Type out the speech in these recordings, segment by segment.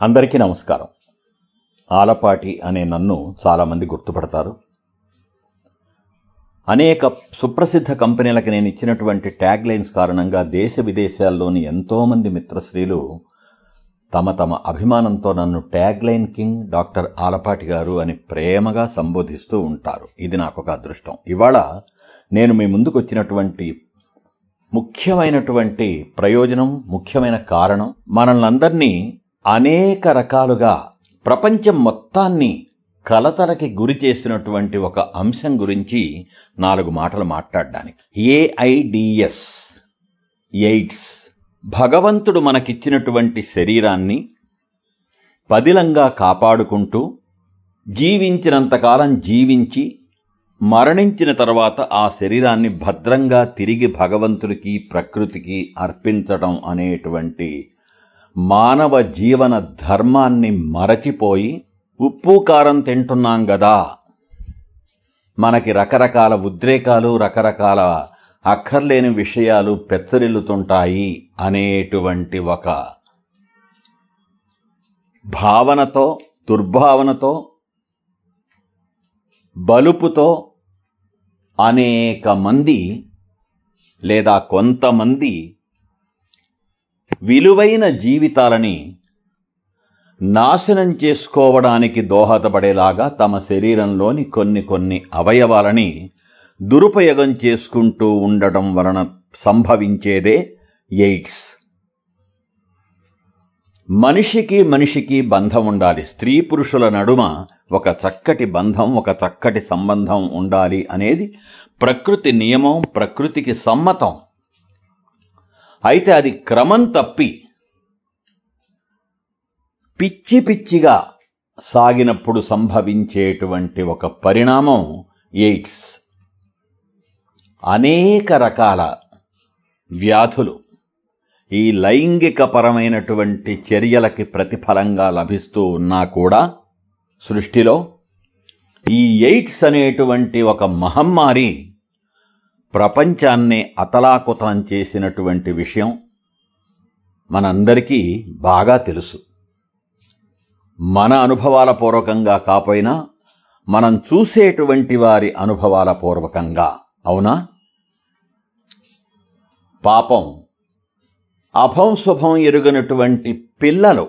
అందరికీ నమస్కారం. ఆలపాటి అనే నన్ను చాలామంది గుర్తుపడతారు. అనేక సుప్రసిద్ధ కంపెనీలకు నేను ఇచ్చినటువంటి ట్యాగ్ లైన్స్ కారణంగా దేశ విదేశాల్లోని ఎంతోమంది మిత్రశ్రీలు తమ తమ అభిమానంతో నన్ను tag line king doctor Alapati గారు అని ప్రేమగా సంబోధిస్తూ ఉంటారు. ఇది నాకు ఒక అదృష్టం. ఇవాళ నేను మీ ముందుకు వచ్చినటువంటి ముఖ్యమైనటువంటి ప్రయోజనం ముఖ్యమైన కారణం మనల్ని అందరినీ అనేక రకాలుగా ప్రపంచం మొత్తాన్ని కలతలకి గురి చేసినటువంటి ఒక అంశం గురించి నాలుగు మాటలు మాట్లాడడానికి. A I D S AIDS. భగవంతుడు మనకిచ్చినటువంటి శరీరాన్ని పదిలంగా కాపాడుకుంటూ జీవించినంతకాలం జీవించి మరణించిన తర్వాత ఆ శరీరాన్ని భద్రంగా తిరిగి భగవంతుడికి ప్రకృతికి అర్పించడం అనేటువంటి మానవ జీవన ధర్మాన్ని మరచిపోయి ఉప్పు కారం తింటున్నాం గదా. మనకి రకరకాల ఉద్రేకాలు రకరకాల అక్కర్లేని విషయాలు పెచ్చరిల్లుతుంటాయి అనేటువంటి ఒక భావనతో దుర్భావనతో బలుపుతో అనేక మంది లేదా కొంతమంది విలువైన జీవితాలని నాశనం చేసుకోవడానికి దోహదపడేలాగా తమ శరీరంలోని కొన్ని కొన్ని అవయవాలని దురుపయోగం చేసుకుంటూ ఉండడం వలన సంభవించేదే ఎయిడ్స్. మనిషికి మనిషికి బంధం ఉండాలి. స్త్రీ పురుషుల నడుమ ఒక చక్కటి బంధం ఒక చక్కటి సంబంధం ఉండాలి అనేది ప్రకృతి నియమం ప్రకృతికి సమ్మతం. అయితే అది క్రమం తప్పి పిచ్చి పిచ్చిగా సాగినప్పుడు సంభవించేటువంటి ఒక పరిణామం ఎయిడ్స్. అనేక రకాల వ్యాధులు ఈ లైంగికపరమైనటువంటి చర్యలకి ప్రతిఫలంగా లభిస్తూ ఉన్నా కూడా సృష్టిలో ఈ ఎయిడ్స్ అనేటువంటి ఒక మహమ్మారి ప్రపంచాన్ని అతలాకుతలం చేసినటువంటి విషయం మనందరికీ బాగా తెలుసు. మన అనుభవాల పూర్వకంగా కాపోయినా మనం చూసేటువంటి వారి అనుభవాల పూర్వకంగా అవునా? పాపం అభం శుభం ఎరుగనటువంటి పిల్లలు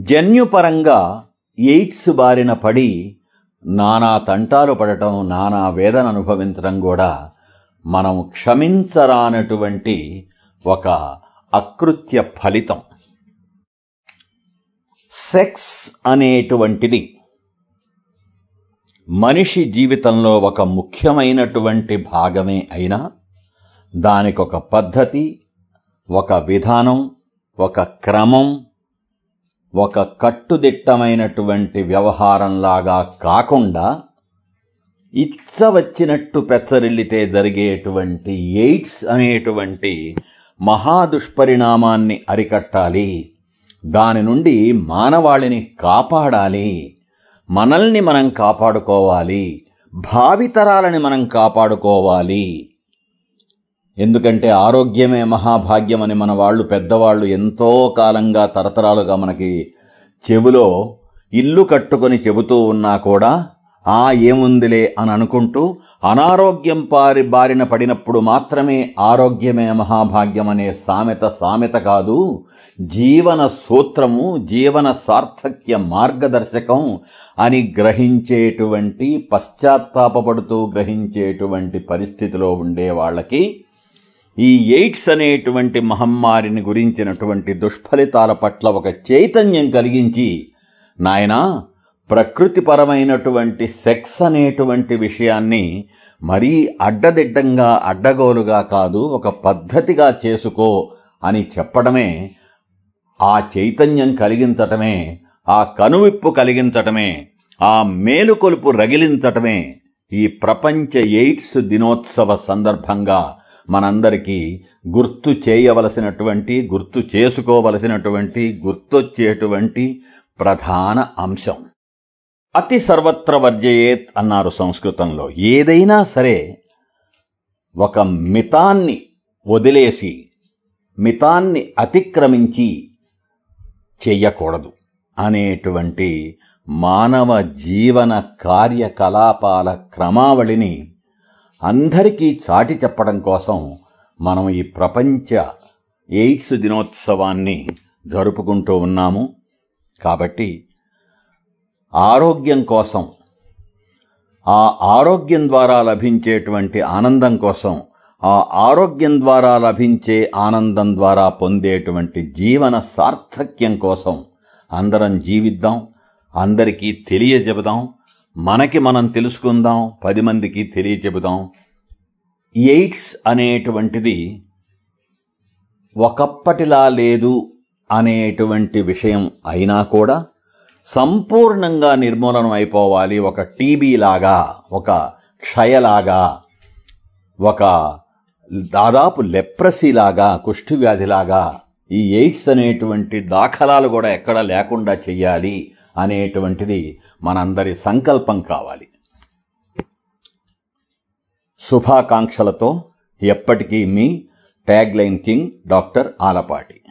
జన్యుపరంగా ఎయిడ్స్ బారిన పడి నానా తంటాలు పడటం నానా వేదన అనుభవించడం కూడా మనం క్షమించరానటువంటి ఒక అకృత్య ఫలితం. సెక్స్ అనేటువంటిది మనిషి జీవితంలో ఒక ముఖ్యమైనటువంటి భాగమే అయినా దానికొక పద్ధతి ఒక విధానం ఒక క్రమం ఒక కట్టుదిట్టమైనటువంటి వ్యవహారంలాగా కాకుండా ఇచ్చ వచ్చినట్టు పెచ్చరిల్లితే జరిగేటువంటి ఎయిడ్స్ అనేటువంటి మహాదుష్పరిణామాన్ని అరికట్టాలి. దాని నుండి మానవాళిని కాపాడాలి. మనల్ని మనం కాపాడుకోవాలి. భావితరాలని మనం కాపాడుకోవాలి. ఎందుకంటే ఆరోగ్యమే మహాభాగ్యం అని మన వాళ్ళు పెద్దవాళ్ళు ఎంతో కాలంగా తరతరాలుగా మనకి చెవులో ఇల్లు కట్టుకొని చెబుతూ ఉన్నా కూడా ఆ ఏముందిలే అని అనుకుంటూ అనారోగ్యం పారి బారిన పడినప్పుడు మాత్రమే ఆరోగ్యమే మహాభాగ్యం అనే సామెత సామెత కాదు జీవన సూత్రము జీవన సార్థక్య మార్గదర్శకం అని గ్రహించేటువంటి పశ్చాత్తాపపడుతూ గ్రహించేటువంటి పరిస్థితిలో ఉండే వాళ్ళకి ఈ ఎయిడ్స్ అనేటువంటి మహమ్మారిని గురించినటువంటి దుష్ఫలితాల పట్ల ఒక చైతన్యం కలిగించి నాయనా ప్రకృతిపరమైనటువంటి సెక్స్ అనేటువంటి విషయాన్ని మరీ అడ్డదిడ్డంగా అడ్డగోలుగా కాదు ఒక పద్ధతిగా చేసుకో అని చెప్పడమే ఆ చైతన్యం కలిగించటమే ఆ కనువిప్పు కలిగించటమే ఆ మేలుకొలుపు రగిలించటమే ఈ ప్రపంచ ఎయిడ్స్ దినోత్సవ సందర్భంగా మనందరికీ గుర్తు చేయవలసినటువంటి గుర్తు చేసుకోవలసినటువంటి గుర్తొచ్చేటువంటి ప్రధాన అంశం. అతి సర్వత్ర వర్జయేత్ అన్నారు సంస్కృతంలో. ఏదైనా సరే ఒక మితాన్ని వదిలేసి మితాన్ని అతిక్రమించి చెయ్యకూడదు అనేటువంటి మానవ జీవన కార్యకలాపాల క్రమావళిని అందరికీ చాటి చెప్పడం కోసం మనం ఈ ప్రపంచ ఎయిడ్స్ దినోత్సవాన్ని జరుపుకుంటూ ఉన్నాము. కాబట్టి ఆరోగ్యం కోసం ఆ ఆరోగ్యం ద్వారా లభించేటువంటి ఆనందం కోసం ఆ ఆరోగ్యం ద్వారా లభించే ఆనందం ద్వారా పొందేటువంటి జీవన సార్థక్యం కోసం అందరం జీవిద్దాం అందరికీ తెలియజెబుదాం. మనకి మనం తెలుసుకుందాం పది మందికి తెలియచెబుదాం. ఎయిడ్స్ అనేటువంటిది ఒకప్పటిలా లేదు అనేటువంటి విషయం అయినా కూడా సంపూర్ణంగా నిర్మూలనం అయిపోవాలి ఒక టీబీ లాగా ఒక క్షయలాగా ఒక దాదాపు లెప్రసీలాగా కుష్ఠవ్యాధిలాగా ఈ ఎయిడ్స్ అనేటువంటి దాఖలాలు కూడా ఎక్కడ లేకుండా చెయ్యాలి. అనేటువంటిది మనందరి సంకల్పం కావాలి. శుభాకాంక్షలతో ఎప్పటికీ మీ tag line king doctor Alapati.